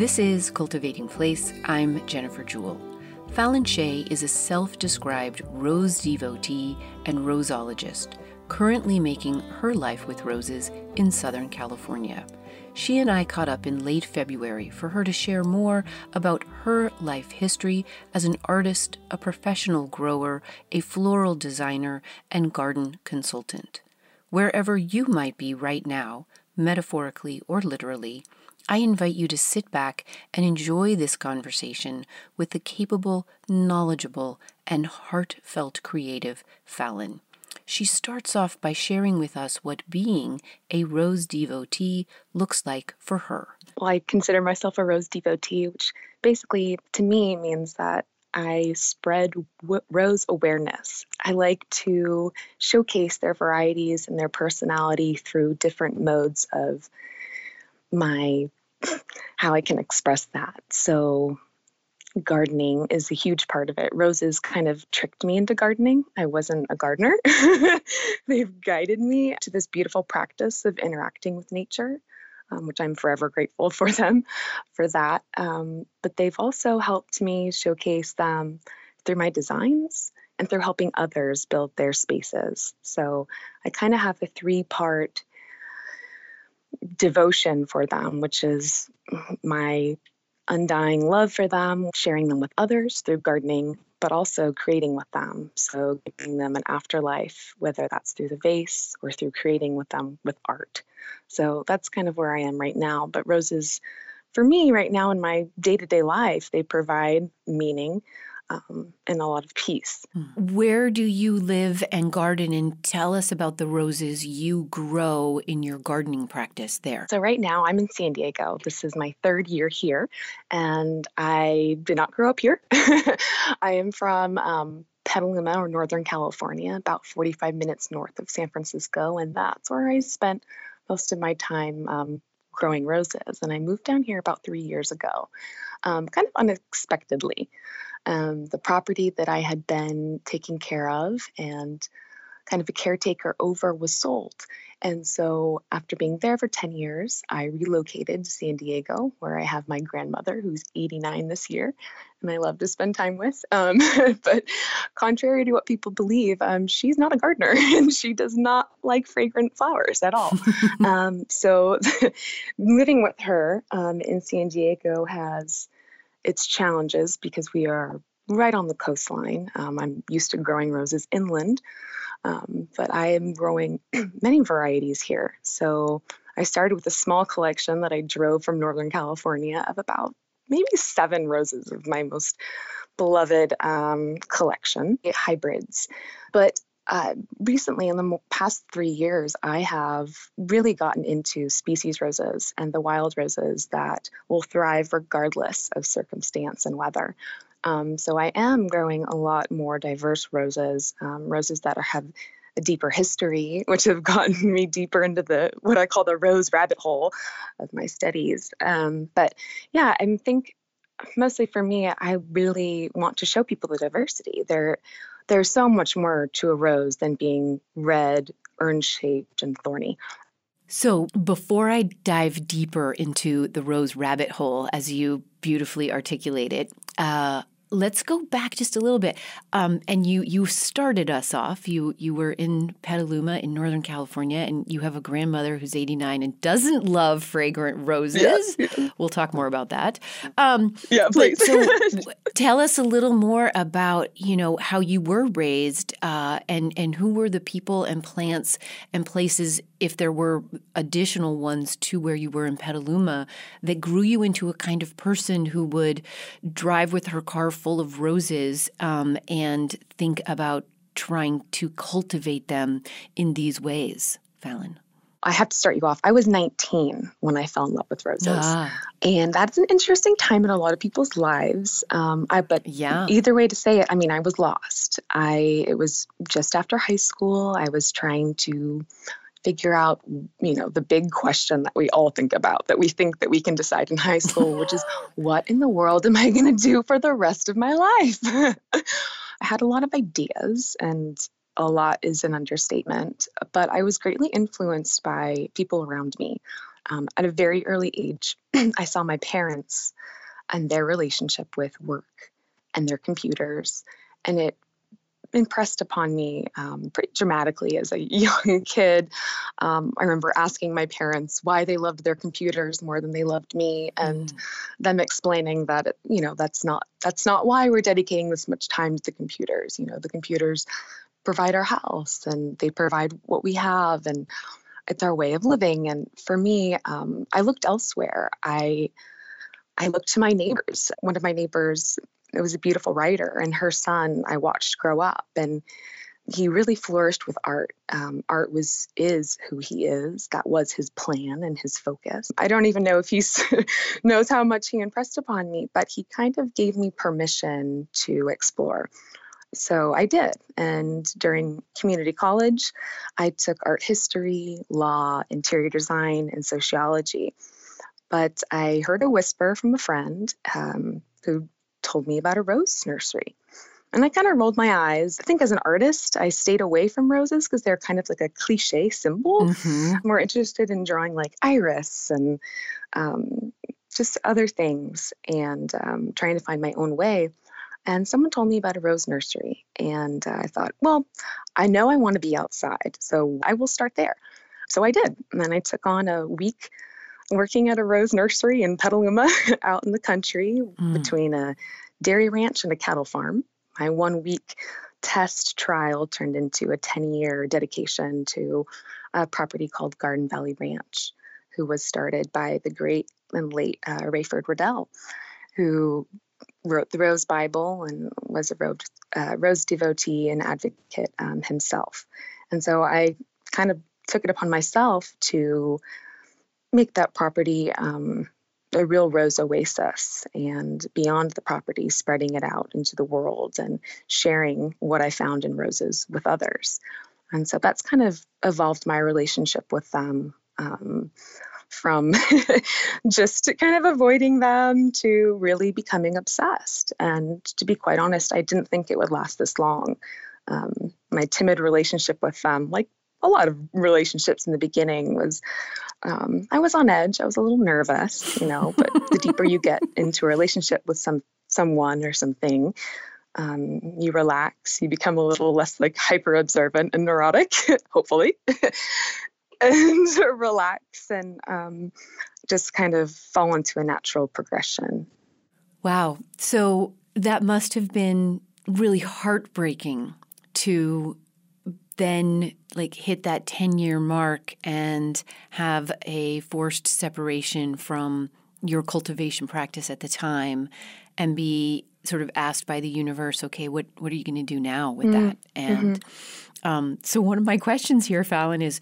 This is Cultivating Place. I'm Jennifer Jewell. Fallon Shea is a self described rose devotee and roseologist, currently making her life with roses in Southern California. She and I caught up in late February for her to share more about her life history as an artist, a professional grower, a floral designer, and garden consultant. Wherever you might be right now, metaphorically or literally, I invite you to sit back and enjoy this conversation with the capable, knowledgeable, and heartfelt creative Fallon. She starts off by sharing with us what being a rose devotee looks like for her. Well, I consider myself a rose devotee, which basically to me means that I spread w- rose awareness. I like to showcase their varieties and their personality through different modes of my how I can express that. So gardening is a huge part of it. Roses kind of tricked me into gardening. I wasn't a gardener. They've guided me to this beautiful practice of interacting with nature, um, which I'm forever grateful for them for that. Um, but they've also helped me showcase them through my designs and through helping others build their spaces. So I kind of have a three part devotion for them, which is my undying love for them, sharing them with others through gardening, but also creating with them. So giving them an afterlife, whether that's through the vase or through creating with them with art. So that's kind of where I am right now. But roses, for me right now in my day to day life, they provide meaning um, and a lot of peace. Hmm. Where do you live and garden? And tell us about the roses you grow in your gardening practice there. So, right now I'm in San Diego. This is my third year here, and I did not grow up here. I am from um, Petaluma or Northern California, about 45 minutes north of San Francisco, and that's where I spent most of my time um, growing roses. And I moved down here about three years ago, um, kind of unexpectedly. Um, the property that I had been taking care of and kind of a caretaker over was sold. And so, after being there for 10 years, I relocated to San Diego, where I have my grandmother, who's 89 this year, and I love to spend time with. Um, but, contrary to what people believe, um, she's not a gardener and she does not like fragrant flowers at all. um, so, living with her um, in San Diego has its challenges because we are right on the coastline. Um, I'm used to growing roses inland, um, but I am growing many varieties here. So I started with a small collection that I drove from Northern California of about maybe seven roses of my most beloved um, collection, hybrids. But uh, recently, in the past three years, I have really gotten into species roses and the wild roses that will thrive regardless of circumstance and weather. Um, so I am growing a lot more diverse roses, um, roses that are, have a deeper history, which have gotten me deeper into the what I call the rose rabbit hole of my studies. Um, but yeah, I think mostly for me, I really want to show people the diversity. There, there's so much more to a rose than being red, urn shaped, and thorny. So, before I dive deeper into the rose rabbit hole, as you beautifully articulated, uh, let's go back just a little bit. Um, and you you started us off. You you were in Petaluma in Northern California, and you have a grandmother who's 89 and doesn't love fragrant roses. Yeah, yeah. We'll talk more about that. Um, yeah, please. so tell us a little more about you know how you were raised, uh, and and who were the people and plants and places, if there were additional ones to where you were in Petaluma, that grew you into a kind of person who would drive with her car full of roses um, and think about trying to cultivate them in these ways, Fallon? I have to start you off. I was 19 when I fell in love with roses, ah. and that's an interesting time in a lot of people's lives. Um, I, but yeah, either way to say it, I mean, I was lost. I it was just after high school. I was trying to figure out, you know, the big question that we all think about that we think that we can decide in high school, which is what in the world am I going to do for the rest of my life? I had a lot of ideas and a lot is an understatement, but I was greatly influenced by people around me. Um, at a very early age, I saw my parents and their relationship with work and their computers, and it impressed upon me um, pretty dramatically as a young kid. Um, I remember asking my parents why they loved their computers more than they loved me, and mm. them explaining that you know that's not that's not why we're dedicating this much time to the computers. You know, the computers provide our house and they provide what we have, and it's our way of living. And for me, um, I looked elsewhere. I I looked to my neighbors. One of my neighbors it was a beautiful writer and her son i watched grow up and he really flourished with art. Um, art was is who he is. That was his plan and his focus. I don't even know if he knows how much he impressed upon me but he kind of gave me permission to explore. So i did and during community college i took art history law interior design and sociology. But i heard a whisper from a friend um, who told me about a rose nursery. And I kind of rolled my eyes. I think as an artist, I stayed away from roses because they're kind of like a cliche symbol. Mm-hmm. I'm more interested in drawing like iris and um, just other things and um, trying to find my own way. And someone told me about a rose nursery. And uh, I thought, well, I know I want to be outside, so I will start there. So I did. And then I took on a week working at a rose nursery in Petaluma out in the country mm. between a dairy ranch and a cattle farm. My one week test trial turned into a 10 year dedication to a property called Garden Valley Ranch, who was started by the great and late uh, Rayford Reddell, who wrote the Rose Bible and was a rose, uh, rose devotee and advocate um, himself. And so I kind of took it upon myself to make that property um, a real rose oasis and beyond the property, spreading it out into the world and sharing what I found in roses with others. And so that's kind of evolved my relationship with them um, from just kind of avoiding them to really becoming obsessed. And to be quite honest, I didn't think it would last this long. Um, my timid relationship with them, like a lot of relationships in the beginning was um, I was on edge. I was a little nervous, you know, but the deeper you get into a relationship with some someone or something, um, you relax, you become a little less like hyper observant and neurotic, hopefully, and relax and um, just kind of fall into a natural progression. Wow. So that must have been really heartbreaking to then like hit that 10 year mark and have a forced separation from your cultivation practice at the time and be sort of asked by the universe okay what what are you going to do now with mm-hmm. that and mm-hmm. um, so one of my questions here fallon is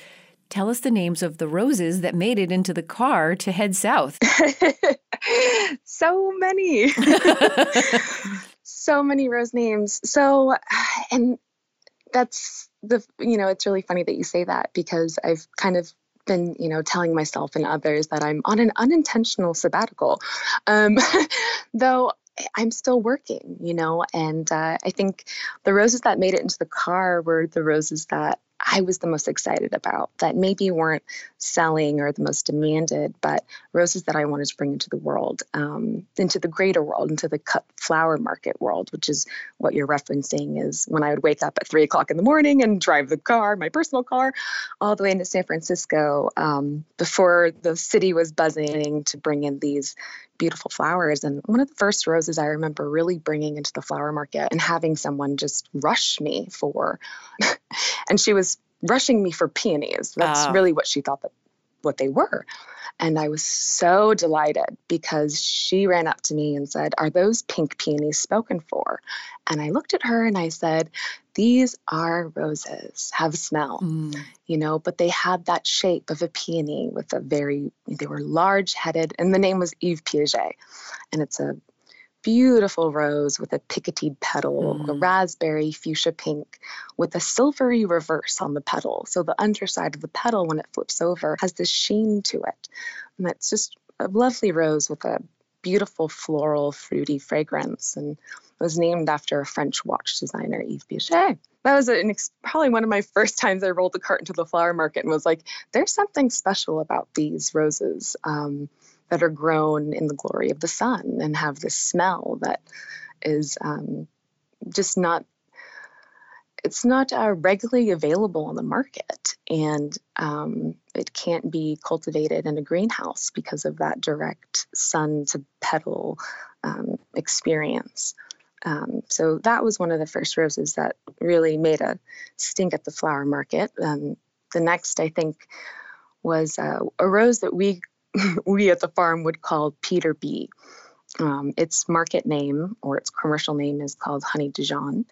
tell us the names of the roses that made it into the car to head south so many so many rose names so and that's the you know it's really funny that you say that because I've kind of been you know telling myself and others that I'm on an unintentional sabbatical, um, though I'm still working, you know, and uh, I think the roses that made it into the car were the roses that I was the most excited about that maybe weren't selling or the most demanded, but roses that I wanted to bring into the world, um, into the greater world, into the cut flower market world, which is what you're referencing is when I would wake up at three o'clock in the morning and drive the car, my personal car, all the way into San Francisco um, before the city was buzzing to bring in these beautiful flowers. And one of the first roses I remember really bringing into the flower market and having someone just rush me for, and she was rushing me for peonies. That's uh. really what she thought that what they were. And I was so delighted because she ran up to me and said, Are those pink peonies spoken for? And I looked at her and I said, These are roses, have smell, mm. you know, but they had that shape of a peony with a very, they were large headed, and the name was Yves Piaget. And it's a beautiful rose with a picketed petal, mm. a raspberry fuchsia pink with a silvery reverse on the petal. So the underside of the petal, when it flips over, has this sheen to it. And that's just a lovely rose with a beautiful floral, fruity fragrance, and was named after a French watch designer, Yves Piaget. That was an, probably one of my first times I rolled the cart into the flower market and was like, there's something special about these roses um, that are grown in the glory of the sun and have this smell that is um, just not it's not uh, regularly available on the market. And um, it can't be cultivated in a greenhouse because of that direct sun to petal um, experience. Um, so that was one of the first roses that really made a stink at the flower market. Um, the next i think was uh, a rose that we we at the farm would call peter b. Um, its market name or its commercial name is called honey dijon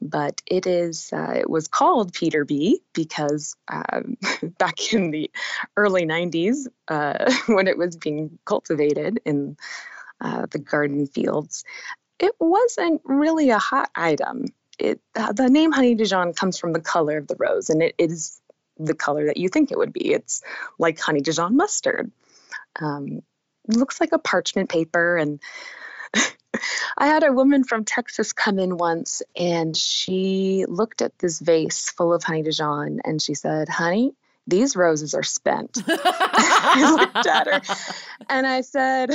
but it is uh, it was called Peter B because um, back in the early 90s uh, when it was being cultivated in uh, the garden fields it wasn't really a hot item. It the name honey dijon comes from the color of the rose and it is the color that you think it would be. It's like honey dijon mustard um, looks like a parchment paper and I had a woman from Texas come in once and she looked at this vase full of honey dijon and she said, Honey, these roses are spent. I looked at her and I said,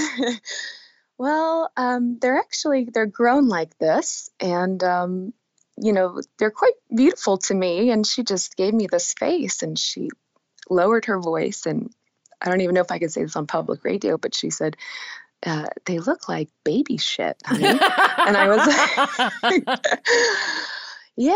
Well, um, they're actually they're grown like this and um, you know, they're quite beautiful to me. And she just gave me this face and she lowered her voice and I don't even know if I could say this on public radio, but she said, uh, they look like baby shit, honey. and I was like, yeah,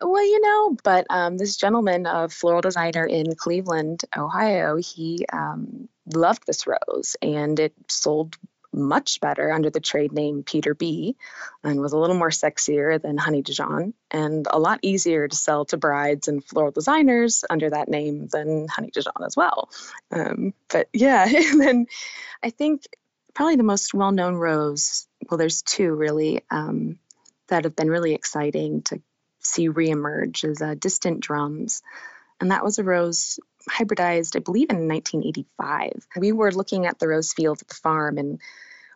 well, you know, but um, this gentleman, a floral designer in Cleveland, Ohio, he um, loved this rose and it sold much better under the trade name Peter B and was a little more sexier than Honey Dijon and a lot easier to sell to brides and floral designers under that name than Honey Dijon as well. Um, but yeah, and then I think probably the most well known rose, well, there's two really um, that have been really exciting to see reemerge is uh, Distant Drums. And that was a rose hybridized, I believe, in 1985. We were looking at the rose field at the farm and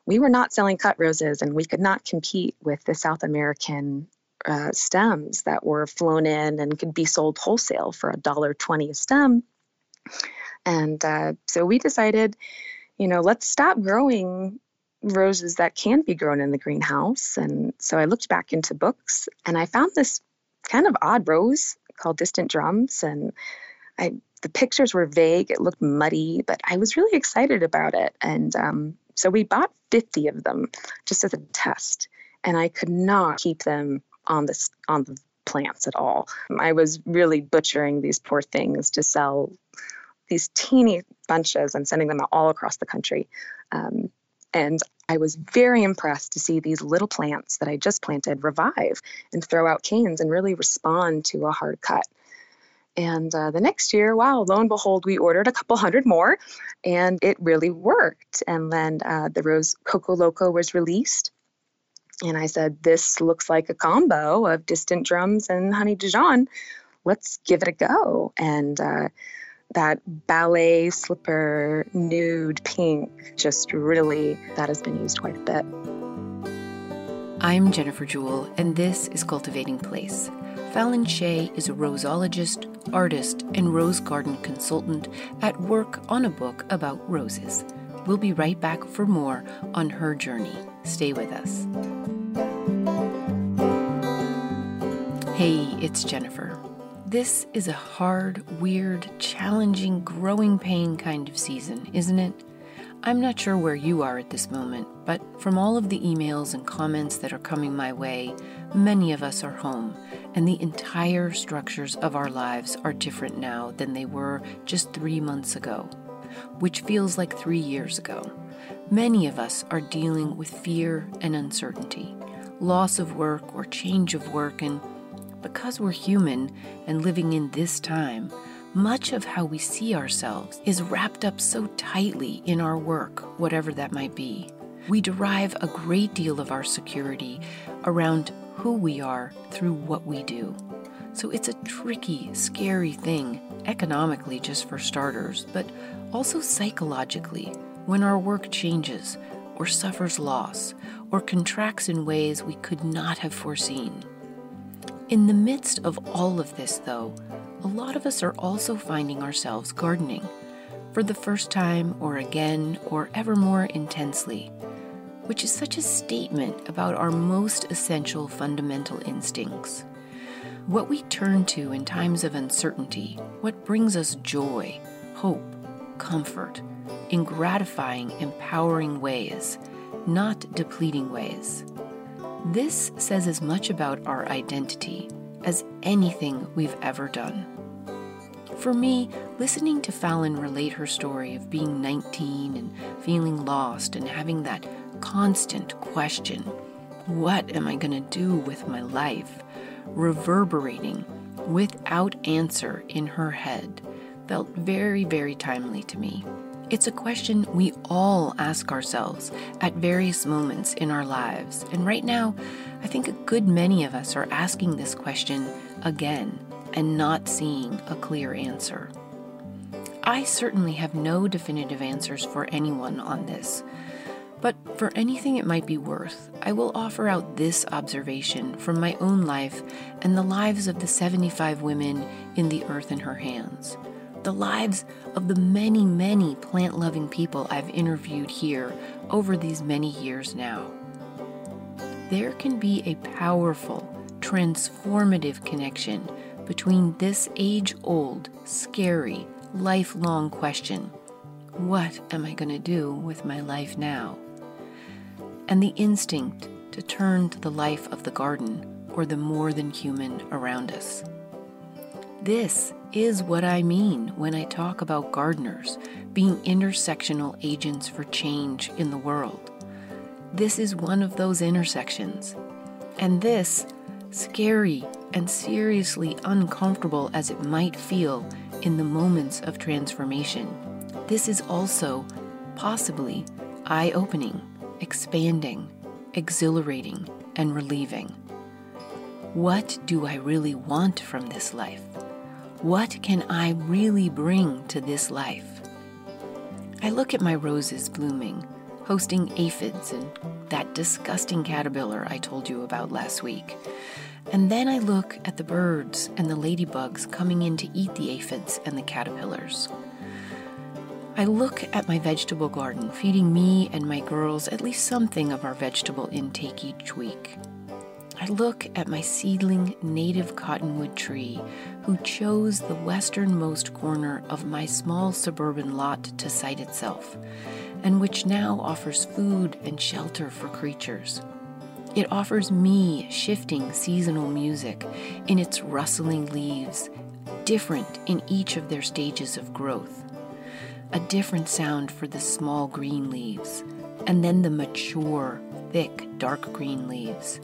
we were not selling cut roses and we could not compete with the South American uh, stems that were flown in and could be sold wholesale for a dollar twenty a stem. And uh, so we decided you know, let's stop growing roses that can be grown in the greenhouse. And so I looked back into books and I found this kind of odd rose called Distant Drums. And I, the pictures were vague, it looked muddy, but I was really excited about it. And um, so we bought 50 of them just as a test. And I could not keep them on this on the plants at all. I was really butchering these poor things to sell these teeny bunches and sending them all across the country. Um, and I was very impressed to see these little plants that I just planted revive and throw out canes and really respond to a hard cut. And uh, the next year, wow, lo and behold, we ordered a couple hundred more and it really worked. And then uh, the Rose Coco Loco was released. And I said, This looks like a combo of distant drums and honey Dijon. Let's give it a go. And uh, that ballet slipper nude pink just really that has been used quite a bit i'm jennifer jewell and this is cultivating place fallon Shea is a roseologist artist and rose garden consultant at work on a book about roses. We'll be right back for more on her journey. Stay with us. Hey it's jennifer. This is a hard, weird, challenging, growing pain kind of season, isn't it? I'm not sure where you are at this moment, but from all of the emails and comments that are coming my way, many of us are home, and the entire structures of our lives are different now than they were just three months ago, which feels like three years ago. Many of us are dealing with fear and uncertainty, loss of work or change of work, and because we're human and living in this time, much of how we see ourselves is wrapped up so tightly in our work, whatever that might be. We derive a great deal of our security around who we are through what we do. So it's a tricky, scary thing, economically, just for starters, but also psychologically, when our work changes or suffers loss or contracts in ways we could not have foreseen. In the midst of all of this, though, a lot of us are also finding ourselves gardening for the first time or again or ever more intensely, which is such a statement about our most essential fundamental instincts. What we turn to in times of uncertainty, what brings us joy, hope, comfort, in gratifying, empowering ways, not depleting ways. This says as much about our identity as anything we've ever done. For me, listening to Fallon relate her story of being 19 and feeling lost and having that constant question what am I going to do with my life? reverberating without answer in her head felt very, very timely to me. It's a question we all ask ourselves at various moments in our lives. And right now, I think a good many of us are asking this question again and not seeing a clear answer. I certainly have no definitive answers for anyone on this. But for anything it might be worth, I will offer out this observation from my own life and the lives of the 75 women in the earth in her hands the lives of the many, many plant loving people I've interviewed here over these many years now. There can be a powerful, transformative connection between this age old, scary, lifelong question what am I going to do with my life now? And the instinct to turn to the life of the garden or the more than human around us. This is what I mean when I talk about gardeners being intersectional agents for change in the world. This is one of those intersections. And this, scary and seriously uncomfortable as it might feel in the moments of transformation, this is also possibly eye opening, expanding, exhilarating, and relieving. What do I really want from this life? What can I really bring to this life? I look at my roses blooming, hosting aphids and that disgusting caterpillar I told you about last week. And then I look at the birds and the ladybugs coming in to eat the aphids and the caterpillars. I look at my vegetable garden, feeding me and my girls at least something of our vegetable intake each week. I look at my seedling native cottonwood tree who chose the westernmost corner of my small suburban lot to site itself, and which now offers food and shelter for creatures. It offers me shifting seasonal music in its rustling leaves, different in each of their stages of growth. A different sound for the small green leaves, and then the mature, thick, dark green leaves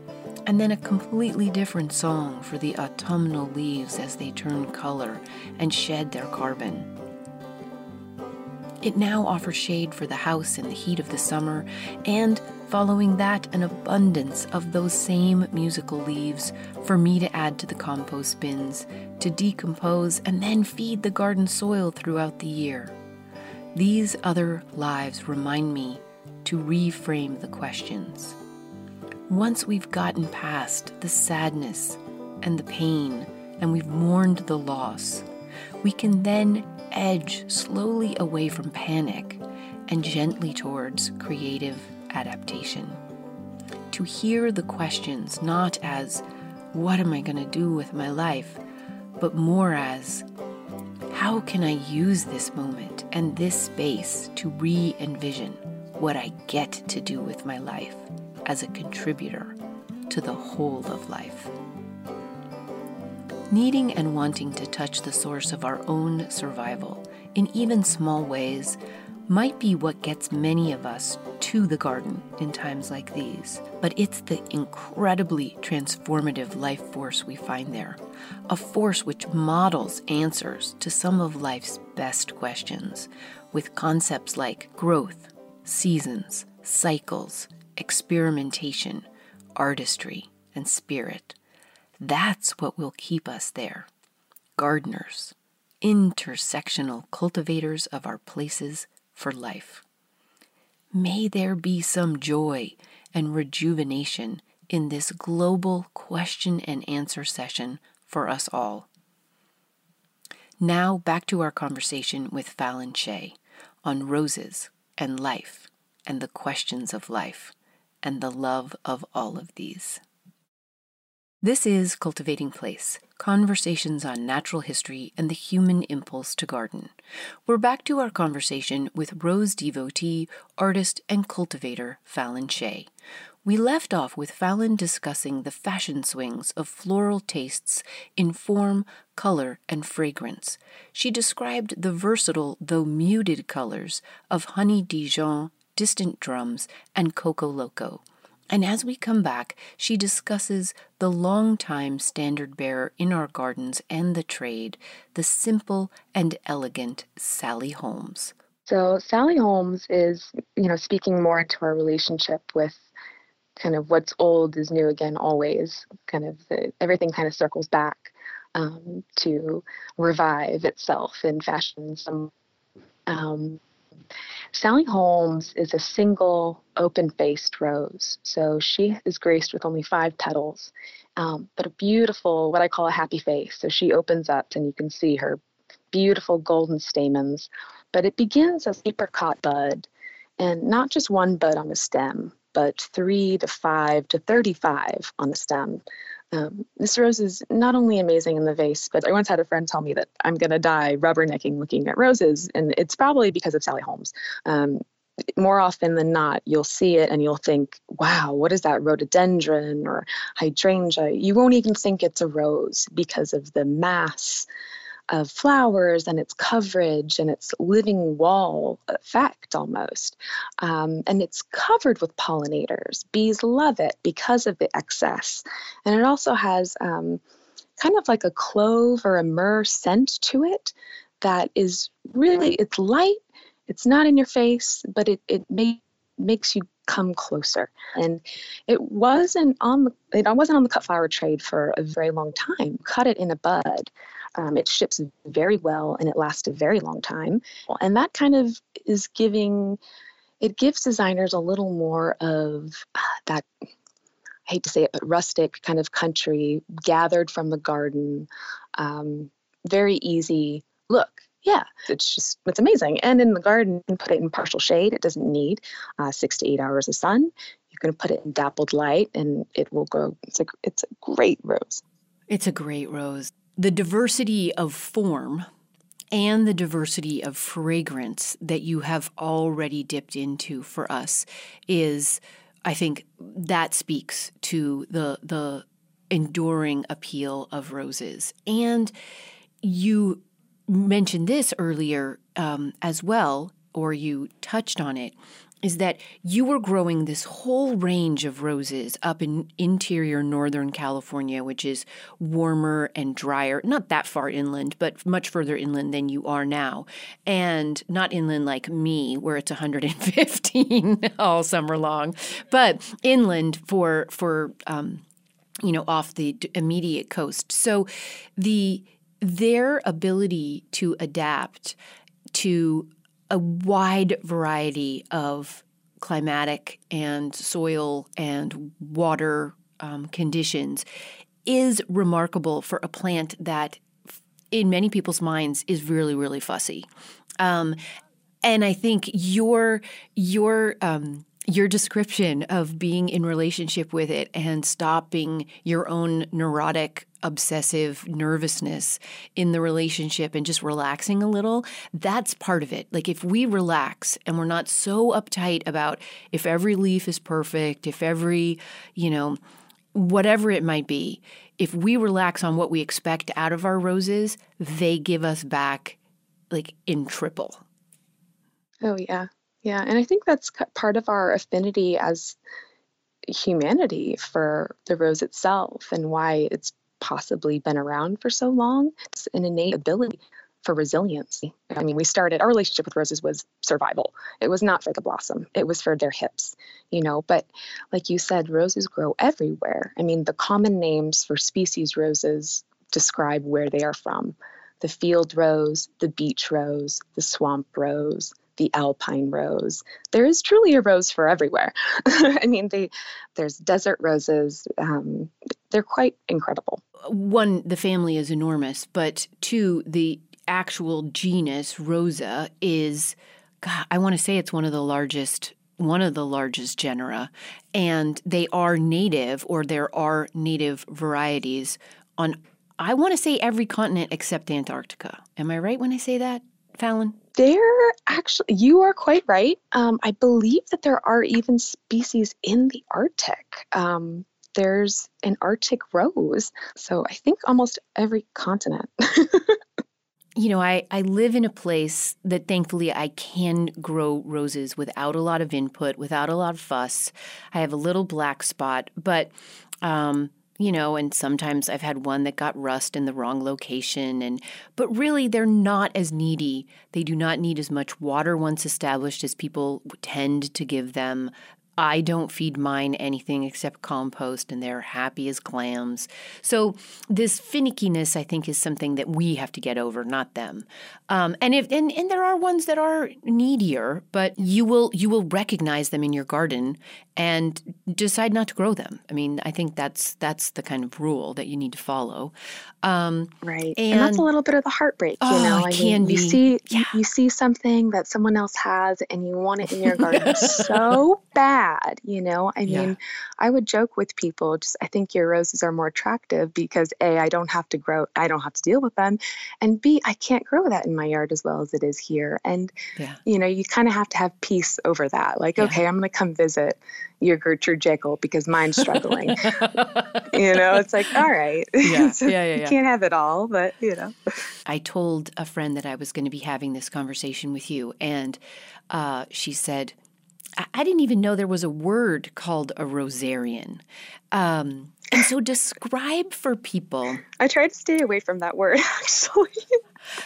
and then a completely different song for the autumnal leaves as they turn color and shed their carbon. It now offers shade for the house in the heat of the summer, and following that, an abundance of those same musical leaves for me to add to the compost bins, to decompose, and then feed the garden soil throughout the year. These other lives remind me to reframe the questions. Once we've gotten past the sadness and the pain and we've mourned the loss, we can then edge slowly away from panic and gently towards creative adaptation. To hear the questions not as, what am I going to do with my life, but more as, how can I use this moment and this space to re envision what I get to do with my life? as a contributor to the whole of life. Needing and wanting to touch the source of our own survival in even small ways might be what gets many of us to the garden in times like these, but it's the incredibly transformative life force we find there, a force which models answers to some of life's best questions, with concepts like growth, seasons, cycles, experimentation, artistry, and spirit. That's what will keep us there. Gardeners, intersectional cultivators of our places for life. may there be some joy and rejuvenation in this global question and answer session for us all. Now, back to our conversation with Fallon Shea on roses and life and the questions of life and the love of all of these. This is Cultivating Place Conversations on Natural History and the Human Impulse to Garden. We're back to our conversation with rose devotee, artist, and cultivator Fallon Shea. We left off with Fallon discussing the fashion swings of floral tastes in form, color, and fragrance. She described the versatile, though muted colors of honey Dijon, distant drums, and coco loco. And as we come back, she discusses the long-time standard bearer in our gardens and the trade, the simple and elegant Sally Holmes. So, Sally Holmes is, you know, speaking more to our relationship with kind of what's old is new again always kind of the, everything kind of circles back um, to revive itself in fashion some um, Sally Holmes is a single open faced rose. So she is graced with only five petals, um, but a beautiful, what I call a happy face. So she opens up and you can see her beautiful golden stamens. But it begins as apricot bud and not just one bud on the stem, but three to five to 35 on the stem. Um, this rose is not only amazing in the vase, but I once had a friend tell me that I'm going to die rubbernecking looking at roses, and it's probably because of Sally Holmes. Um, more often than not, you'll see it and you'll think, wow, what is that rhododendron or hydrangea? You won't even think it's a rose because of the mass of flowers and its coverage and its living wall effect almost. Um, and it's covered with pollinators. Bees love it because of the excess. And it also has um, kind of like a clove or a myrrh scent to it that is really, it's light, it's not in your face, but it, it may, makes you come closer. And it wasn't on the it wasn't on the cut flower trade for a very long time. Cut it in a bud. Um, it ships very well and it lasts a very long time. And that kind of is giving, it gives designers a little more of uh, that, I hate to say it, but rustic kind of country gathered from the garden, um, very easy look. Yeah, it's just, it's amazing. And in the garden, you can put it in partial shade. It doesn't need uh, six to eight hours of sun. You can put it in dappled light and it will grow. It's a, it's a great rose. It's a great rose the diversity of form and the diversity of fragrance that you have already dipped into for us is I think that speaks to the the enduring appeal of roses. And you mentioned this earlier um, as well, or you touched on it, is that you were growing this whole range of roses up in interior Northern California, which is warmer and drier, not that far inland, but much further inland than you are now. And not inland like me, where it's 115 all summer long, but inland for, for, um, you know, off the immediate coast. So the, their ability to adapt to a wide variety of climatic and soil and water um, conditions is remarkable for a plant that, in many people's minds, is really, really fussy. Um, and I think your your um, your description of being in relationship with it and stopping your own neurotic obsessive nervousness in the relationship and just relaxing a little that's part of it. Like if we relax and we're not so uptight about if every leaf is perfect if every you know whatever it might be if we relax on what we expect out of our roses they give us back like in triple. Oh yeah yeah, and I think that's part of our affinity as humanity for the rose itself and why it's possibly been around for so long. It's an innate ability for resiliency. I mean, we started our relationship with roses was survival. It was not for the blossom. It was for their hips, you know, but like you said, roses grow everywhere. I mean, the common names for species roses describe where they are from. The field rose, the beach rose, the swamp rose, the alpine rose. There is truly a rose for everywhere. I mean, they, there's desert roses. Um, they're quite incredible. One, the family is enormous, but two, the actual genus Rosa is, God, I want to say it's one of the largest one of the largest genera, and they are native, or there are native varieties on, I want to say every continent except Antarctica. Am I right when I say that, Fallon? There actually, you are quite right. Um, I believe that there are even species in the Arctic. Um, there's an Arctic rose. So I think almost every continent. you know, I, I live in a place that thankfully I can grow roses without a lot of input, without a lot of fuss. I have a little black spot, but um, you know and sometimes i've had one that got rust in the wrong location and but really they're not as needy. They do not need as much water once established as people tend to give them I don't feed mine anything except compost, and they're happy as clams. So this finickiness, I think, is something that we have to get over, not them. Um, and if and, and there are ones that are needier, but you will you will recognize them in your garden and decide not to grow them. I mean, I think that's that's the kind of rule that you need to follow. Um, right, and, and, that's a little bit of the heartbreak. Oh, you know, I mean, you see yeah. you see something that someone else has, and you want it in your garden so bad. You know, I mean, yeah. I would joke with people. Just I think your roses are more attractive because a I don't have to grow, I don't have to deal with them, and b I can't grow that in my yard as well as it is here. And yeah. you know, you kind of have to have peace over that. Like, okay, I'm going to come visit your Gertrude Jekyll because mine's struggling. you know, it's like, all right. Yeah. so yeah, yeah, yeah. You can't have it all, but you know. I told a friend that I was going to be having this conversation with you, and uh, she said, I-, didn't even know there was a word called a rosarian. Um, and so describe for people. I try to stay away from that word actually.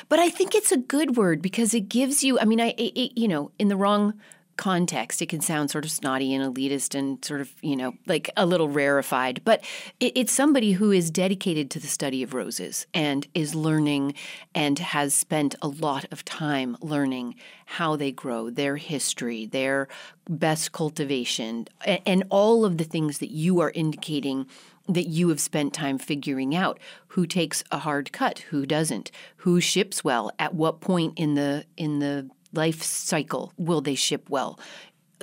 but I think it's a good word because it gives you, I mean, I, it, you know, in the wrong context, it can sound sort of snotty and elitist and sort of, you know, like a little rarefied. But it, it's somebody who is dedicated to the study of roses and is learning and has spent a lot of time learning how they grow, their history, their best cultivation, and, and all of the things that you are indicating that you have spent time figuring out. Who takes a hard cut? Who doesn't? Who ships well? At what point in the in the life cycle will they ship well?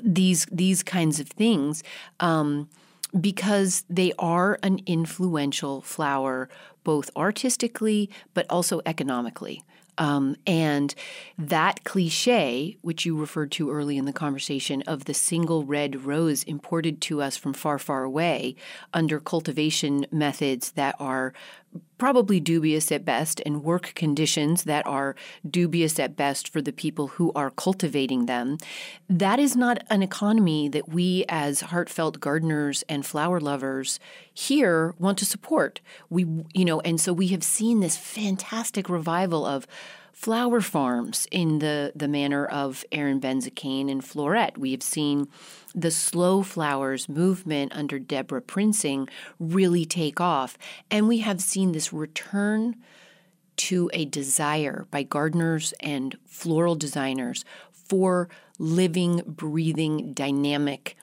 These these kinds of things. Um, because they are an influential flower, both artistically but also economically. Um, and that cliche, which you referred to early in the conversation, of the single red rose imported to us from far, far away under cultivation methods that are probably dubious at best and work conditions that are dubious at best for the people who are cultivating them. That is not an economy that we, as heartfelt gardeners and flower lovers here, want to support. We, you know, and so we have seen this fantastic revival of flower farms in the, the manner of Erin Benzakein and Floret. We have seen the slow flowers movement under Debra Prinzing really take off. And we have seen this return to a desire by gardeners and floral designers for living, breathing, dynamic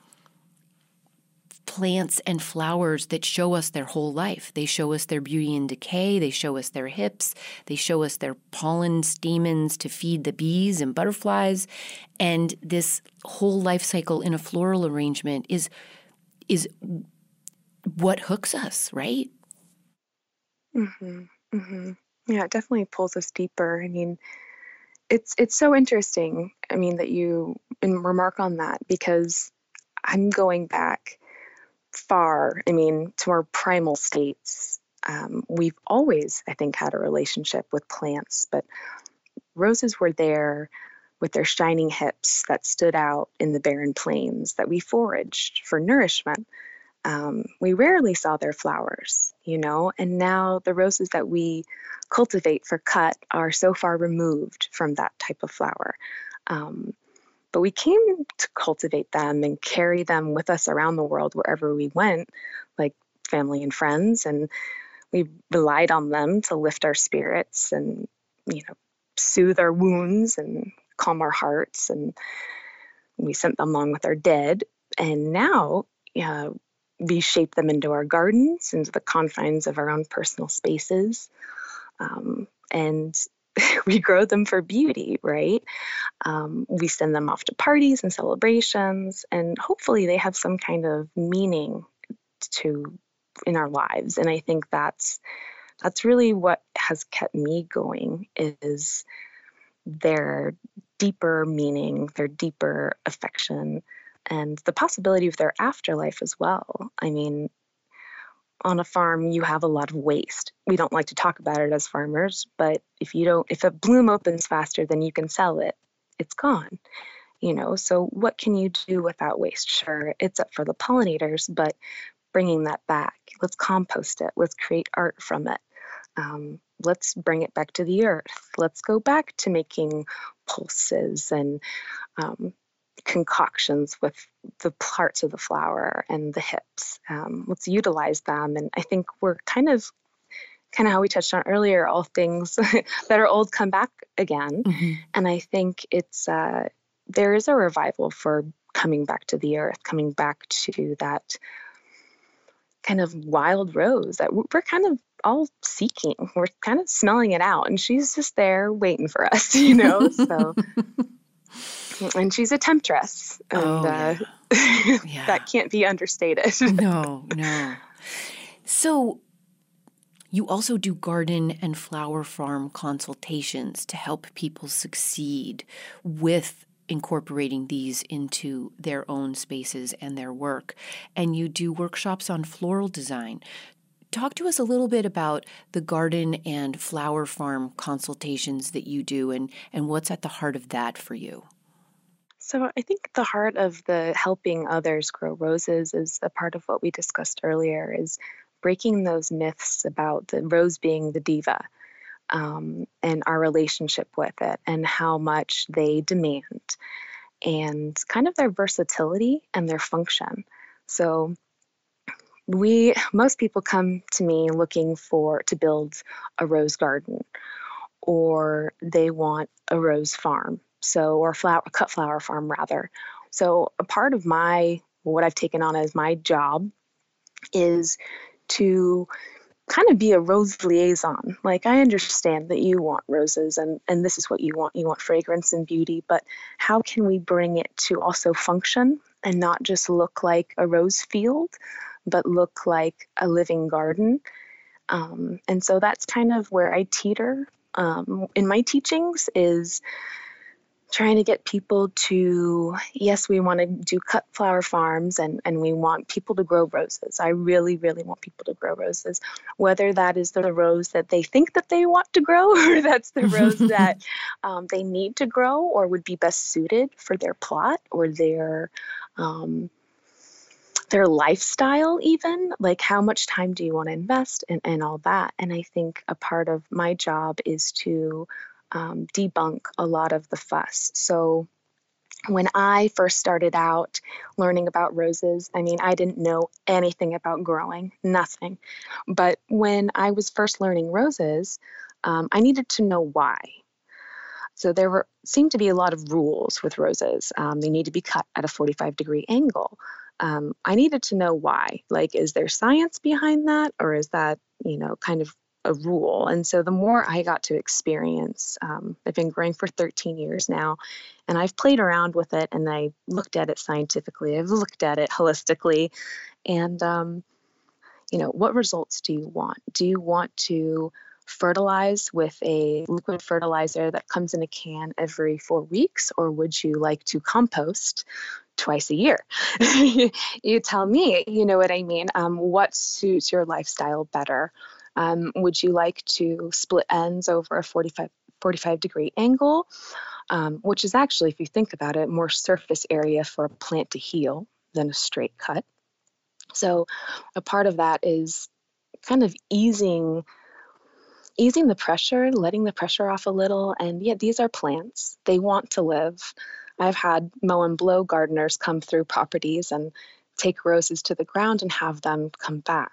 plants and flowers that show us their whole life. They show us their beauty and decay, they show us their hips, they show us their pollen stamens to feed the bees and butterflies. And this whole life cycle in a floral arrangement is is what hooks us, right? Mhm. Mhm. Yeah, it definitely pulls us deeper. I mean, it's it's so interesting. I mean that you remark on that because I'm going back far, I mean, to our primal states, um, we've always, I think, had a relationship with plants, but roses were there with their shining hips that stood out in the barren plains that we foraged for nourishment. Um, we rarely saw their flowers, you know, and now the roses that we cultivate for cut are so far removed from that type of flower. Um, but we came to cultivate them and carry them with us around the world wherever we went, like family and friends. And we relied on them to lift our spirits and, you know, soothe our wounds and calm our hearts and we sent them along with our dead. And now uh, we shape them into our gardens, into the confines of our own personal spaces. Um, and we grow them for beauty, right? Um, we send them off to parties and celebrations, and hopefully they have some kind of meaning to in our lives. And I think that's that's really what has kept me going is their deeper meaning, their deeper affection, and the possibility of their afterlife as well. I mean, on a farm, you have a lot of waste. We don't like to talk about it as farmers, but if you don't, if a bloom opens faster than you can sell it, it's gone. You know, so what can you do with that waste? Sure, it's up for the pollinators, but bringing that back, let's compost it, let's create art from it. Um, let's bring it back to the earth. Let's go back to making pulses and um, concoctions with the parts of the flower and the hips. Um, let's utilize them. And I think we're kind of kind of how we touched on earlier all things that are old come back again mm-hmm. and i think it's uh, there is a revival for coming back to the earth coming back to that kind of wild rose that we're kind of all seeking we're kind of smelling it out and she's just there waiting for us you know so and she's a temptress and oh, uh, yeah. that can't be understated no no so you also do garden and flower farm consultations to help people succeed with incorporating these into their own spaces and their work. And you do workshops on floral design. Talk to us a little bit about the garden and flower farm consultations that you do and, and what's at the heart of that for you. So, I think the heart of the helping others grow roses is a part of what we discussed earlier is breaking those myths about the rose being the diva um, and our relationship with it and how much they demand and kind of their versatility and their function. So, we most people come to me looking for to build a rose garden or they want a rose farm so or flower cut flower farm rather. So a part of my what i've taken on as my job is to kind of be a rose liaison. Like i understand that you want roses and and this is what you want. You want fragrance and beauty but how can we bring it to also function and not just look like a rose field but look like a living garden? Um, and so that's kind of where i teeter. Um, in my teachings is trying to get people to yes we want to do cut flower farms and and we want people to grow roses. I really really want people to grow roses. Whether that is the rose that they think that they want to grow or that's the rose that um, they need to grow or would be best suited for their plot or their um, their lifestyle even like how much time do you want to invest and, and all that. And i think a part of my job is to um, debunk a lot of the fuss. So when I first started out learning about roses, I mean, I didn't know anything about growing, nothing. But when I was first learning roses, um, I needed to know why. So there were seemed to be a lot of rules with roses. Um, they need to be cut at a 45 degree angle. Um, I needed to know why. Like, is there science behind that, or is that you know kind of a rule. And so the more I got to experience, um, I've been growing for 13 years now, and I've played around with it and I looked at it scientifically, I've looked at it holistically. And, um, you know, what results do you want? Do you want to fertilize with a liquid fertilizer that comes in a can every four weeks, or would you like to compost twice a year? you tell me, you know what I mean? Um, what suits your lifestyle better? Um, would you like to split ends over a 45, 45 degree angle, um, which is actually, if you think about it, more surface area for a plant to heal than a straight cut. So a part of that is kind of easing easing the pressure, letting the pressure off a little. And yeah, these are plants. They want to live. I've had mow and blow gardeners come through properties and take roses to the ground and have them come back.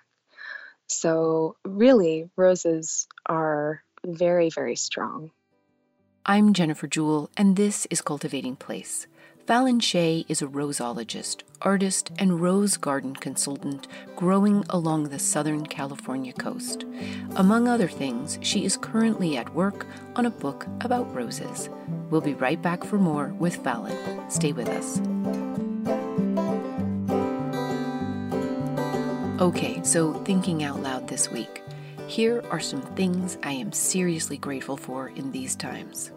So, really, roses are very, very strong. I'm Jennifer Jewell, and this is Cultivating Place. Fallon Shea is a roseologist, artist, and rose garden consultant growing along the Southern California coast. Among other things, she is currently at work on a book about roses. We'll be right back for more with Fallon. Stay with us. Okay, so thinking out loud this week. Here are some things I am seriously grateful for in these times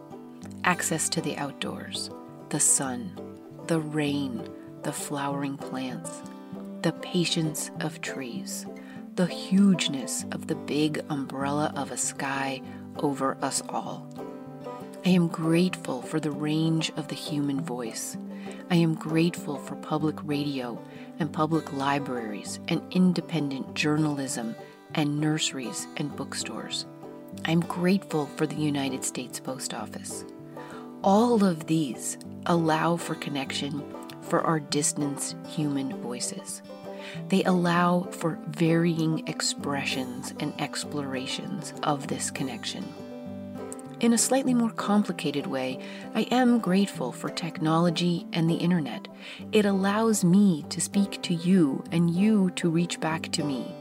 access to the outdoors, the sun, the rain, the flowering plants, the patience of trees, the hugeness of the big umbrella of a sky over us all. I am grateful for the range of the human voice. I am grateful for public radio and public libraries and independent journalism and nurseries and bookstores. I'm grateful for the United States Post Office. All of these allow for connection for our distanced human voices. They allow for varying expressions and explorations of this connection. In a slightly more complicated way, I am grateful for technology and the internet. It allows me to speak to you and you to reach back to me.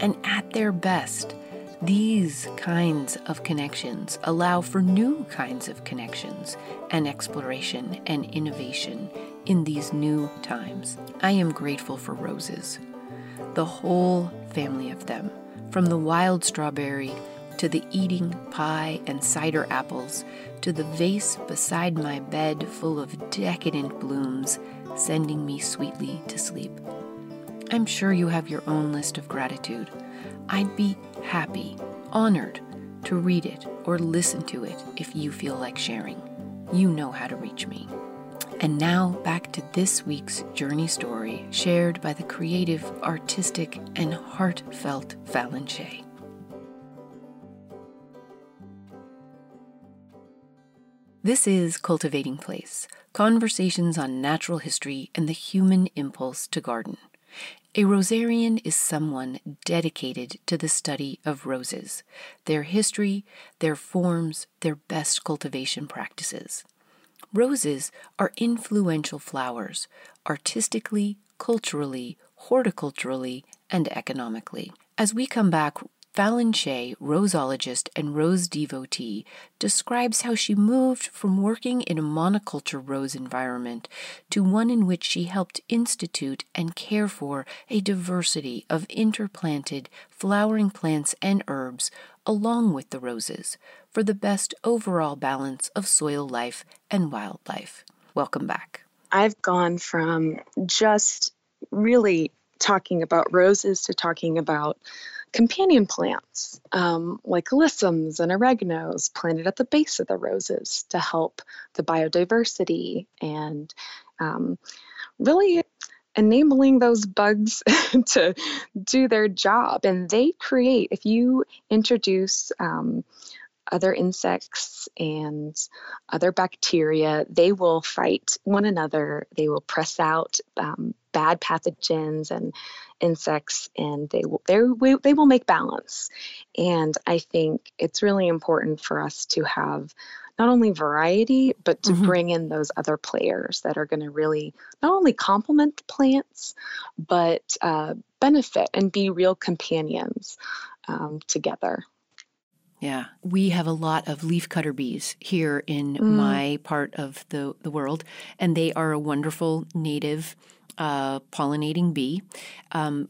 And at their best, these kinds of connections allow for new kinds of connections and exploration and innovation in these new times. I am grateful for roses, the whole family of them, from the wild strawberry to the eating pie and cider apples to the vase beside my bed full of decadent blooms, sending me sweetly to sleep. I'm sure you have your own list of gratitude. I'd be happy, honored to read it or listen to it if you feel like sharing. You know how to reach me. And now back to this week's journey story shared by the creative, artistic, and heartfelt Fallon. This is Cultivating Place Conversations on Natural History and the Human Impulse to Garden. A rosarian is someone dedicated to the study of roses, their history, their forms, their best cultivation practices. Roses are influential flowers, artistically, culturally, horticulturally, and economically. As we come back Fallon roseologist and rose devotee, describes how she moved from working in a monoculture rose environment to one in which she helped institute and care for a diversity of interplanted flowering plants and herbs along with the roses for the best overall balance of soil life and wildlife. Welcome back. I've gone from just really talking about roses to talking about companion plants um, like alyssums and oreganos planted at the base of the roses to help the biodiversity and um, really enabling those bugs to do their job. And they create, if you introduce um, other insects and other bacteria, they will fight one another. They will press out um, bad pathogens and insects and they will they, will, they will make balance and i think it's really important for us to have not only variety but to mm-hmm. bring in those other players that are going to really not only complement plants but uh, benefit and be real companions um, together yeah, we have a lot of leafcutter bees here in mm. my part of the, the world, and they are a wonderful native uh, pollinating bee um,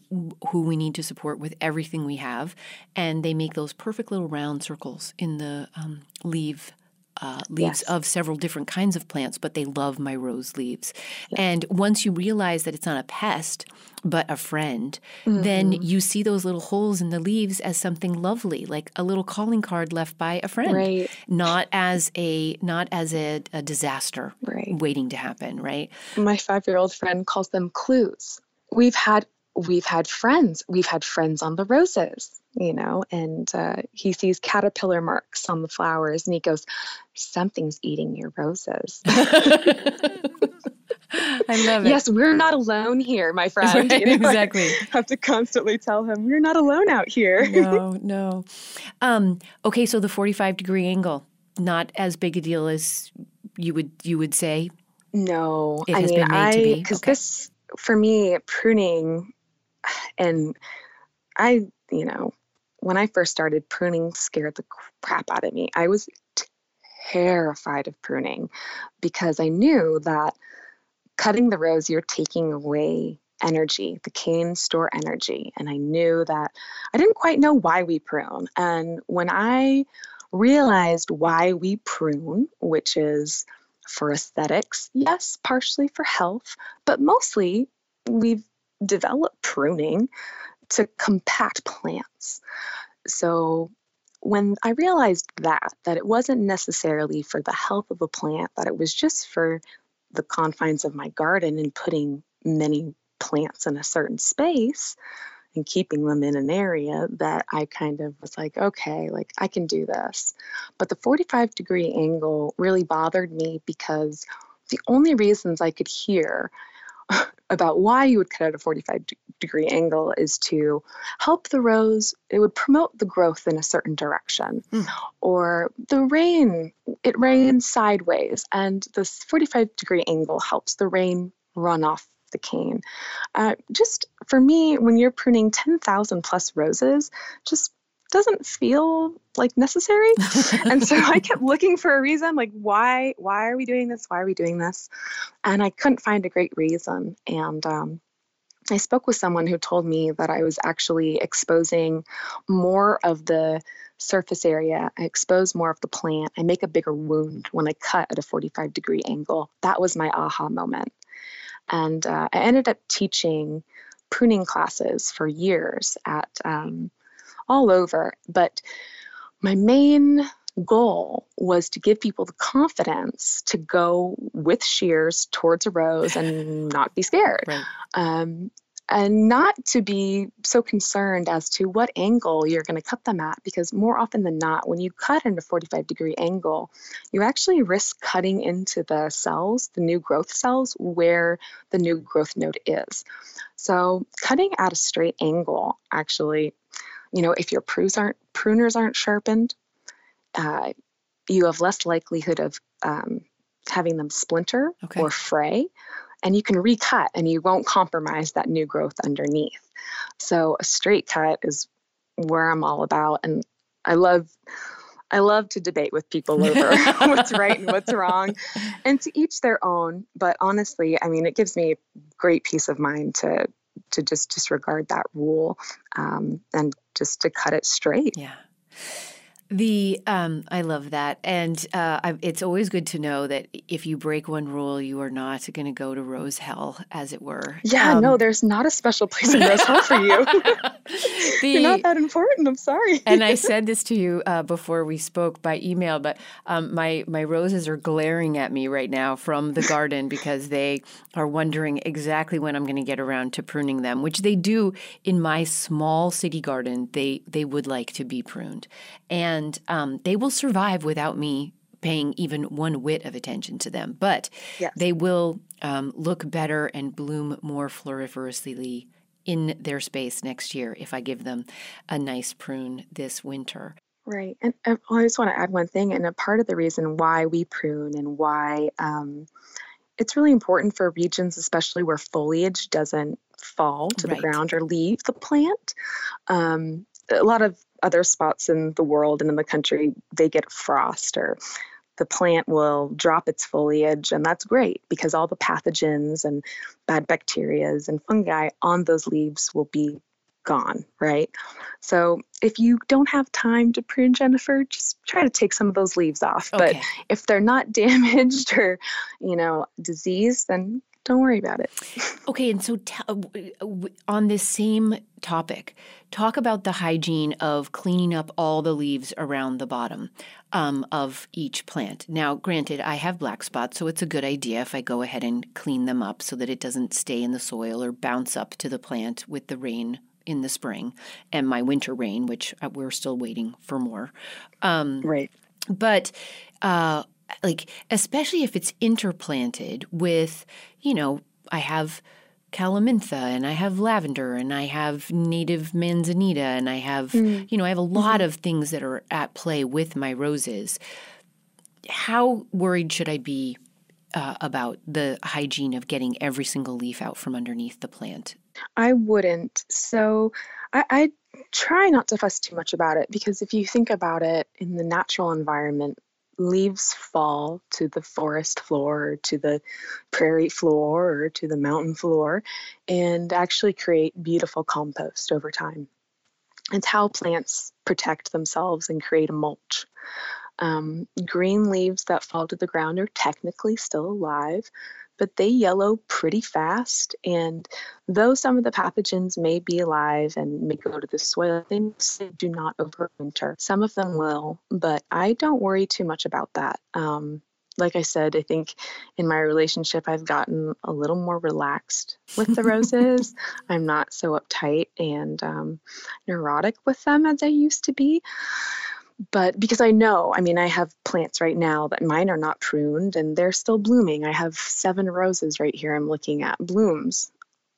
who we need to support with everything we have. And they make those perfect little round circles in the um, leaf uh, leaves yes. of several different kinds of plants, but they love my rose leaves. Yes. And once you realize that it's not a pest, but a friend, mm-hmm. then you see those little holes in the leaves as something lovely, like a little calling card left by a friend, right. not as a not as a, a disaster right. waiting to happen. Right. My five year old friend calls them clues. We've had we've had friends. We've had friends on the roses you know, and uh, he sees caterpillar marks on the flowers and he goes, Something's eating your roses. I love it. Yes, we're not alone here, my friend. Right, you know, exactly. I have to constantly tell him we're not alone out here. no, no. Um, okay, so the 45 degree angle not as big a deal as you would you would say. No, It I has mean, been made I to be? because Okay. this for me pruning, and I, you know, when I first started pruning, scared the crap out of me. I was terrified of pruning because I knew that cutting the rose, you're taking away energy. The canes store energy, and I knew that I didn't quite know why we prune. And when I realized why we prune, which is for aesthetics, yes, partially for health, but mostly we've developed pruning to compact plants. So when I realized that, that it wasn't necessarily for the health of a plant, that it was just for the confines of my garden and putting many plants in a certain space and keeping them in an area that I kind of was like, okay, like I can do this. But the 45 degree angle really bothered me because the only reasons I could hear about why you would cut at a 45 de- degree angle is to help the rose, it would promote the growth in a certain direction. Hmm. Or the rain, it rains sideways, and this 45 degree angle helps the rain run off the cane. Uh, just for me, when you're pruning 10,000 plus roses, just doesn't feel like necessary. and so I kept looking for a reason like why why are we doing this? Why are we doing this? And I couldn't find a great reason. And um, I spoke with someone who told me that I was actually exposing more of the surface area. I expose more of the plant. I make a bigger wound when I cut at a 45 degree angle. That was my aha moment. And uh, I ended up teaching pruning classes for years at um, all over. But my main goal was to give people the confidence to go with shears towards a rose and not be scared. Right. Um, and not to be so concerned as to what angle you're going to cut them at, because more often than not, when you cut at a 45 degree angle, you actually risk cutting into the cells, the new growth cells, where the new growth node is. So, cutting at a straight angle actually, you know, if your prunes aren't pruners aren't sharpened, uh, you have less likelihood of um, having them splinter Okay. or fray, and you can recut and you won't compromise that new growth underneath. So a straight cut is where I'm all about, and I love. I love to debate with people over what's right and what's wrong, and to each their own. But honestly, I mean, it gives me great peace of mind to to just disregard that rule um, and just to cut it straight. Yeah. The um, I love that, and uh, I, it's always good to know that if you break one rule, you are not going to go to rose hell, as it were. Yeah, Um, no, there's not a special place in Rose hell for you. You're not that important. I'm sorry. and I said this to you uh, before we spoke by email, but um, my my roses are glaring at me right now from the garden because they are wondering exactly when I'm going to get around to pruning them, which they do in my small city garden. They they would like to be pruned, and um, they will survive without me paying even one whit of attention to them. But Yes. they will um, look better and bloom more floriferously in their space next year if I give them a nice prune this winter. Right. And um, I just want to add one thing. And a part of the reason why we prune and why um, it's really important for regions, especially where foliage doesn't fall to Right. the ground or leave the plant. Um, a lot of other spots in the world and in the country, they get frost or the plant will drop its foliage, and that's great because all the pathogens and bad bacterias and fungi on those leaves will be gone, right? So if you don't have time to prune Jennifer, just try to take some of those leaves off. But if they're not damaged or, you know, diseased, then don't worry about it. Okay, and so t- uh, w- on this same topic, talk about the hygiene of cleaning up all the leaves around the bottom um, of each plant. Now, granted, I have black spots, so it's a good idea if I go ahead and clean them up so that it doesn't stay in the soil or bounce up to the plant with the rain in the spring and my winter rain, which uh, we're still waiting for more. Um, Right. but uh, like especially if it's interplanted with you know i have calamintha and i have lavender and i have native manzanita and i have you know i have a lot of things that are at play with my roses how worried should I be uh, about the hygiene of getting every single leaf out from underneath the plant? I wouldn't. So I, I try not to fuss too much about it because if you think about it in the natural environment, leaves fall to the forest floor or to the prairie floor or to the mountain floor and actually create beautiful compost over time. It's how plants protect themselves and create a mulch. Um, green leaves that fall to the ground are technically still alive, but they yellow pretty fast. And though some of the pathogens may be alive and may go to the soil, they do not overwinter. Some of them will, but I don't worry too much about that. Um, like I said, I think in my relationship, I've gotten a little more relaxed with the roses. I'm not so uptight and um, neurotic with them as I used to be but because I know, I mean, I have plants right now that mine are not pruned and they're still blooming. I have seven roses right here I'm looking at, blooms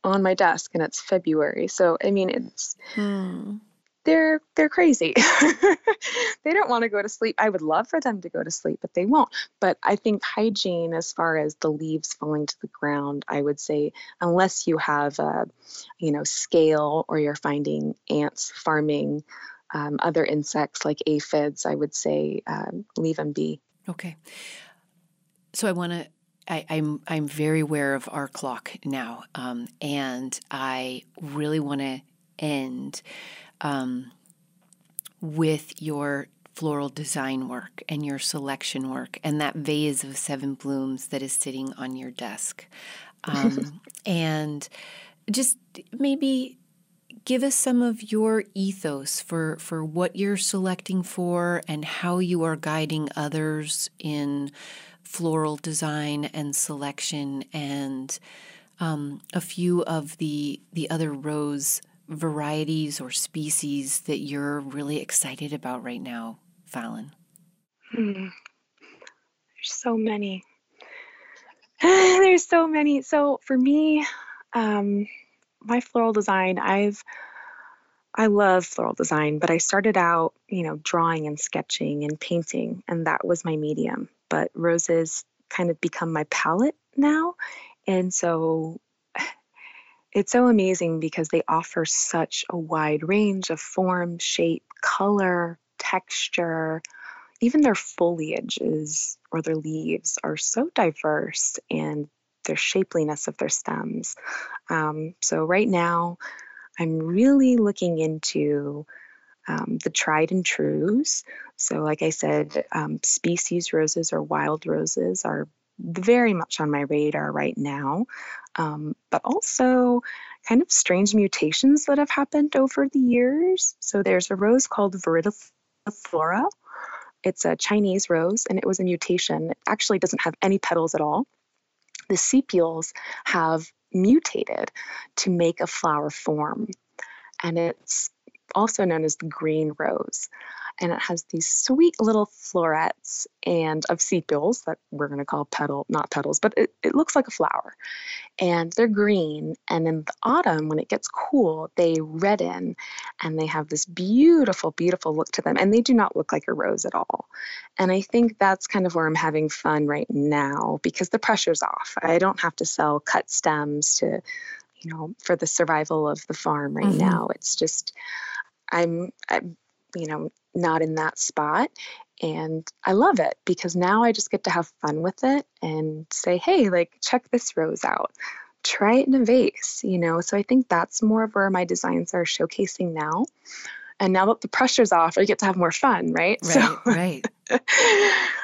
on my desk, and it's February. So, I mean, it's. Hmm. They're they're crazy. they don't want to go to sleep. I would love for them to go to sleep, but they won't. But I think hygiene, as far as the leaves falling to the ground, I would say unless you have a, you know, scale or you're finding ants farming um, other insects like aphids, I would say um, leave them be. Okay. So I want to. I, am I'm, I'm very aware of our clock now, um, and I really want to end um, with your floral design work and your selection work and that vase of seven blooms that is sitting on your desk. Um, and just maybe give us some of your ethos for, for what you're selecting for and how you are guiding others in floral design and selection and um, a few of the the other rose varieties or species that you're really excited about right now, Fallon? Hmm. There's so many. There's so many. So for me, um, my floral design, I've I love floral design, but I started out, you know, drawing and sketching and painting, and that was my medium. But roses kind of become my palette now. And so it's so amazing because they offer such a wide range of form, shape, color, texture. Even their foliage is, or their leaves are so diverse and their shapeliness of their stems. Um, so, right now, I'm really looking into um, the tried and trues. So, like I said, um, species roses or wild roses are very much on my radar right now, um, but also kind of strange mutations that have happened over the years. So, there's a rose called Viridiflora. It's a Chinese rose, and it was a mutation. It actually doesn't have any petals at all the sepals have mutated to make a flower form. And it's also known as the green rose. And it has these sweet little florets and of sepals that we're going to call petal not petals but it, it looks like a flower. And they're green and in the autumn when it gets cool they redden and they have this beautiful beautiful look to them and they do not look like a rose at all. And i think that's kind of where i'm having fun right now because the pressure's off. I don't have to sell cut stems to you know for the survival of the farm right mm-hmm. now it's just I'm, I'm you know, not in that spot. And I love it because now I just get to have fun with it and say, hey, like, check this rose out. Try it in a vase, you know. So I think that's more of where my designs are showcasing now. And now that the pressure's off, I get to have more fun, right? Right, so, right.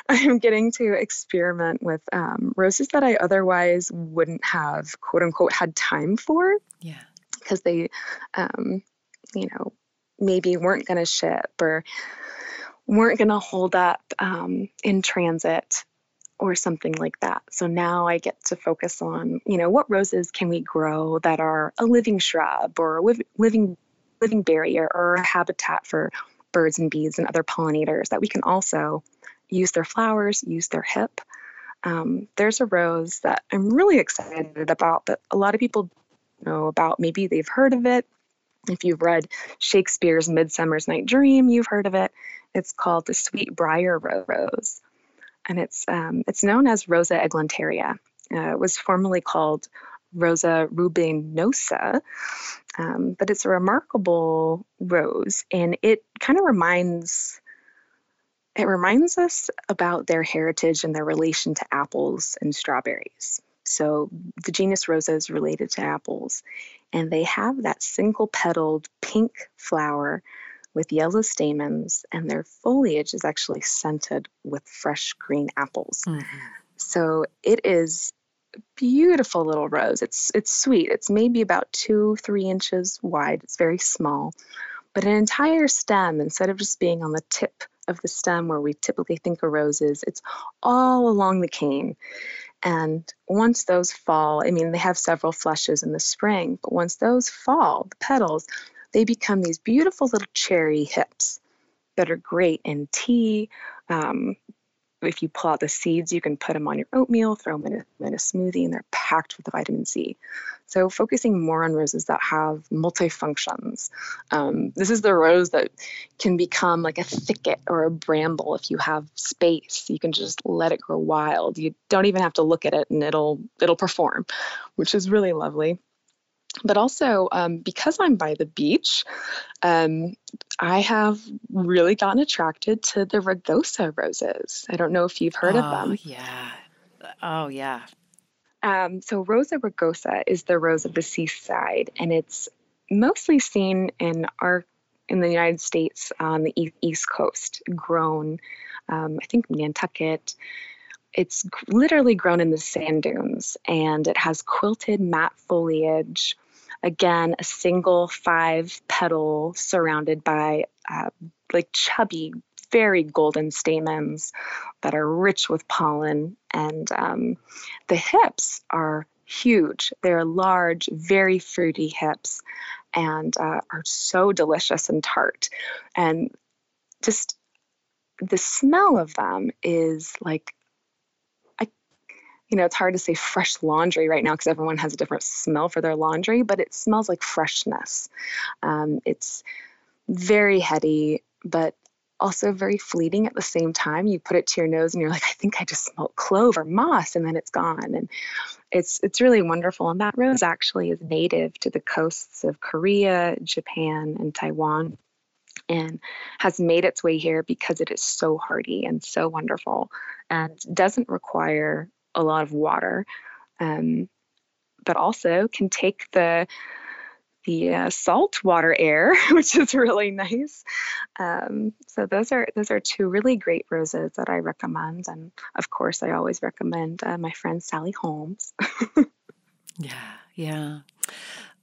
I'm getting to experiment with um, roses that I otherwise wouldn't have, quote unquote, had time for. Yeah. Because they, um, you know, maybe weren't going to ship or weren't going to hold up um, in transit or something like that. So now I get to focus on, you know, what roses can we grow that are a living shrub or a living living barrier or habitat for birds and bees and other pollinators that we can also use their flowers, use their hip. Um, there's a rose that I'm really excited about that a lot of people know about. Maybe they've heard of it, if you've read Shakespeare's Midsummer's Night Dream, you've heard of it. It's called the Sweet Briar Rose. and it's um, it's known as Rosa eglanteria. Uh, it was formerly called Rosa rubiginosa, um, but it's a remarkable rose, and it kind of reminds it reminds us about their heritage and their relation to apples and strawberries. So the genus Rosa is related to apples, and they have that single petaled pink flower with yellow stamens, and their foliage is actually scented with fresh green apples. Mm-hmm. So it is beautiful little rose. It's it's sweet. It's maybe about two, three inches wide. It's very small. But an entire stem, instead of just being on the tip of the stem where we typically think of roses, it's all along the cane. And once those fall, I mean, they have several flushes in the spring, but once those fall, the petals, they become these beautiful little cherry hips that are great in tea. Um, if you pull out the seeds, you can put them on your oatmeal, throw them in a, in a smoothie, and they're packed with vitamin C. So, focusing more on roses that have multifunctions. Um, this is the rose that can become like a thicket or a bramble if you have space. You can just let it grow wild. You don't even have to look at it, and it'll it'll perform, which is really lovely but also um, because I'm by the beach, um, I have really gotten attracted to the rugosa roses. I don't know if you've heard oh, of them. Yeah. Oh, yeah. Um, so Rosa rugosa is the rose of the seaside, and it's mostly seen in our in the United States on the east coast, grown, um, I think Nantucket. It's literally grown in the sand dunes, and it has quilted matte foliage Again, a single five petal surrounded by uh, like chubby, very golden stamens that are rich with pollen. And um, the hips are huge. They're large, very fruity hips and uh, are so delicious and tart. And just the smell of them is like you know, it's hard to say fresh laundry right now because everyone has a different smell for their laundry, but it smells like freshness. Um, it's very heady, but also very fleeting at the same time. You put it to your nose and you're like, I think I just smelled clove or moss, and then it's gone. And it's it's really wonderful. And that rose actually is native to the coasts of Korea, Japan, and Taiwan. And has made its way here because it is so hardy and so wonderful and doesn't require a lot of water, um, but also can take the the uh, salt water air, which is really nice. Um, so those are those are two really great roses that I recommend, and of course, I always recommend uh, my friend Sally Holmes. yeah, yeah.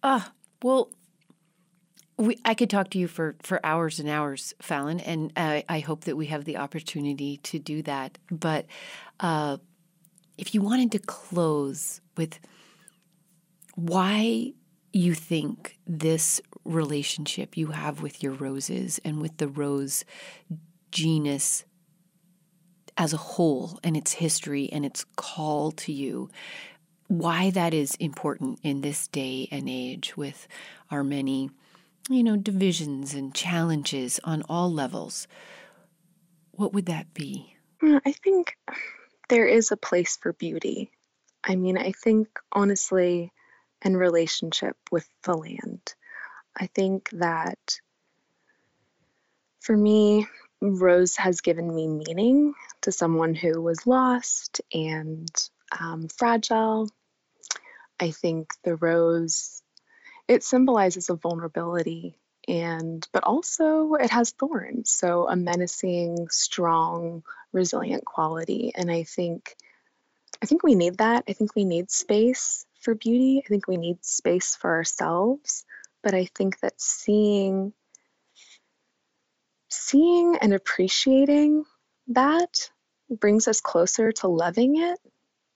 Ah, uh, well, we, I could talk to you for, for hours and hours, Fallon, and uh, I hope that we have the opportunity to do that. But uh, if you wanted to close with why you think this relationship you have with your roses and with the rose genus as a whole and its history and its call to you, why that is important in this day and age with our many, you know, divisions and challenges on all levels. What would that be? Hmm, I think there is a place for beauty. I mean, I think honestly, in relationship with the land, I think that for me, Rose has given me meaning to someone who was lost and um, fragile. I think the rose, it symbolizes a vulnerability and but also it has thorns so a menacing strong resilient quality and i think i think we need that. I think we need space for beauty. I think we need space for ourselves but i think that seeing seeing and appreciating that brings us closer to loving it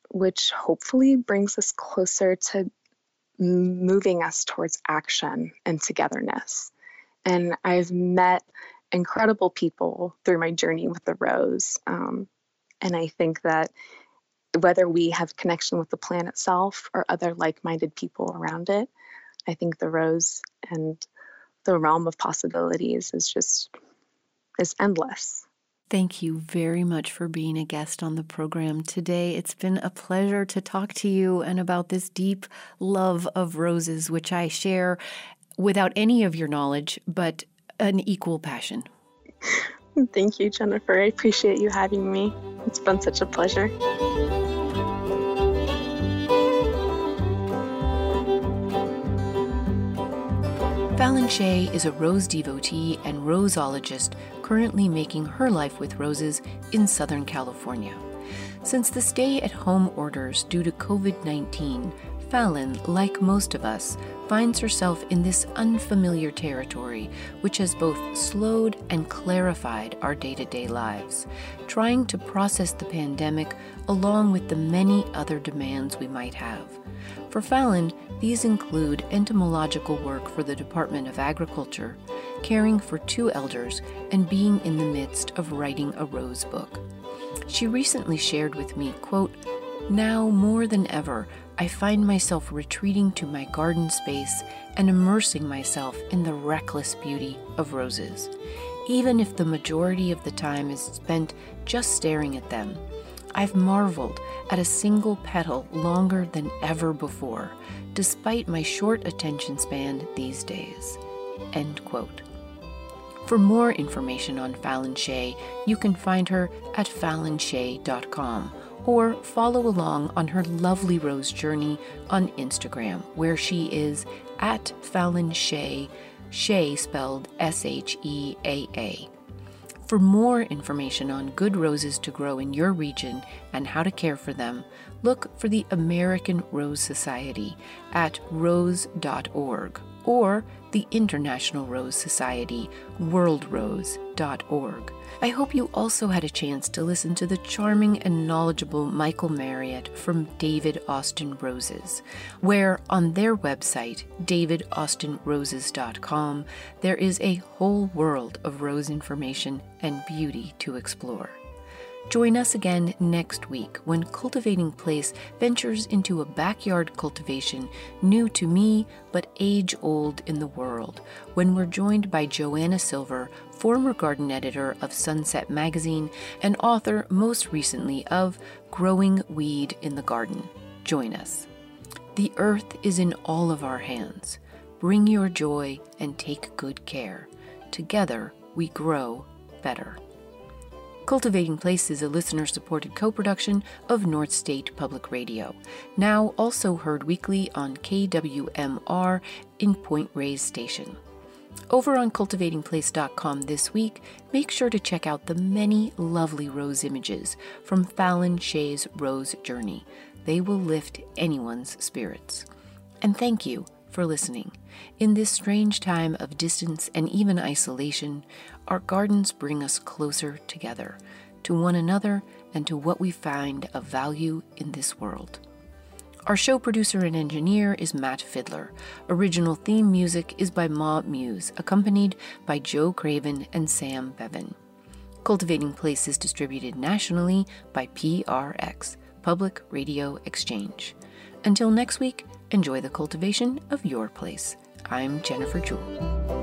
which hopefully brings us closer to moving us towards action and togetherness and I've met incredible people through my journey with the rose. Um, and I think that whether we have connection with the plant itself or other like minded people around it, I think the rose and the realm of possibilities is just is endless. Thank you very much for being a guest on the program today. It's been a pleasure to talk to you and about this deep love of roses, which I share without any of your knowledge, but an equal passion. Thank you, Jennifer. I appreciate you having me. It's been such a pleasure. Fallon Shea is a rose devotee and roseologist currently making her life with roses in Southern California. Since the stay at home orders due to COVID 19, Fallon, like most of us, finds herself in this unfamiliar territory, which has both slowed and clarified our day to day lives, trying to process the pandemic along with the many other demands we might have. For Fallon, these include entomological work for the Department of Agriculture, caring for two elders, and being in the midst of writing a rose book. She recently shared with me, quote, Now more than ever, I find myself retreating to my garden space and immersing myself in the reckless beauty of roses. Even if the majority of the time is spent just staring at them, I've marveled at a single petal longer than ever before, despite my short attention span these days. End quote. For more information on Fallon Shea, you can find her at fallonshea.com or follow along on her lovely rose journey on Instagram, where she is at Fallon Shea, Shea spelled S H E A A. For more information on good roses to grow in your region and how to care for them, look for the American Rose Society at rose.org or the International Rose Society, worldrose.org. I hope you also had a chance to listen to the charming and knowledgeable Michael Marriott from David Austin Roses, where on their website, davidaustinroses.com, there is a whole world of rose information and beauty to explore. Join us again next week when Cultivating Place ventures into a backyard cultivation new to me but age old in the world, when we're joined by Joanna Silver, former garden editor of Sunset Magazine and author most recently of Growing Weed in the Garden. Join us. The earth is in all of our hands. Bring your joy and take good care. Together, we grow better. Cultivating Place is a listener supported co production of North State Public Radio, now also heard weekly on KWMR in Point Reyes Station. Over on cultivatingplace.com this week, make sure to check out the many lovely rose images from Fallon Shea's Rose Journey. They will lift anyone's spirits. And thank you for listening. In this strange time of distance and even isolation, our gardens bring us closer together, to one another, and to what we find of value in this world. Our show producer and engineer is Matt Fidler. Original theme music is by Ma Muse, accompanied by Joe Craven and Sam Bevan. Cultivating Place is distributed nationally by PRX, Public Radio Exchange. Until next week, enjoy the cultivation of your place. I'm Jennifer Jewell.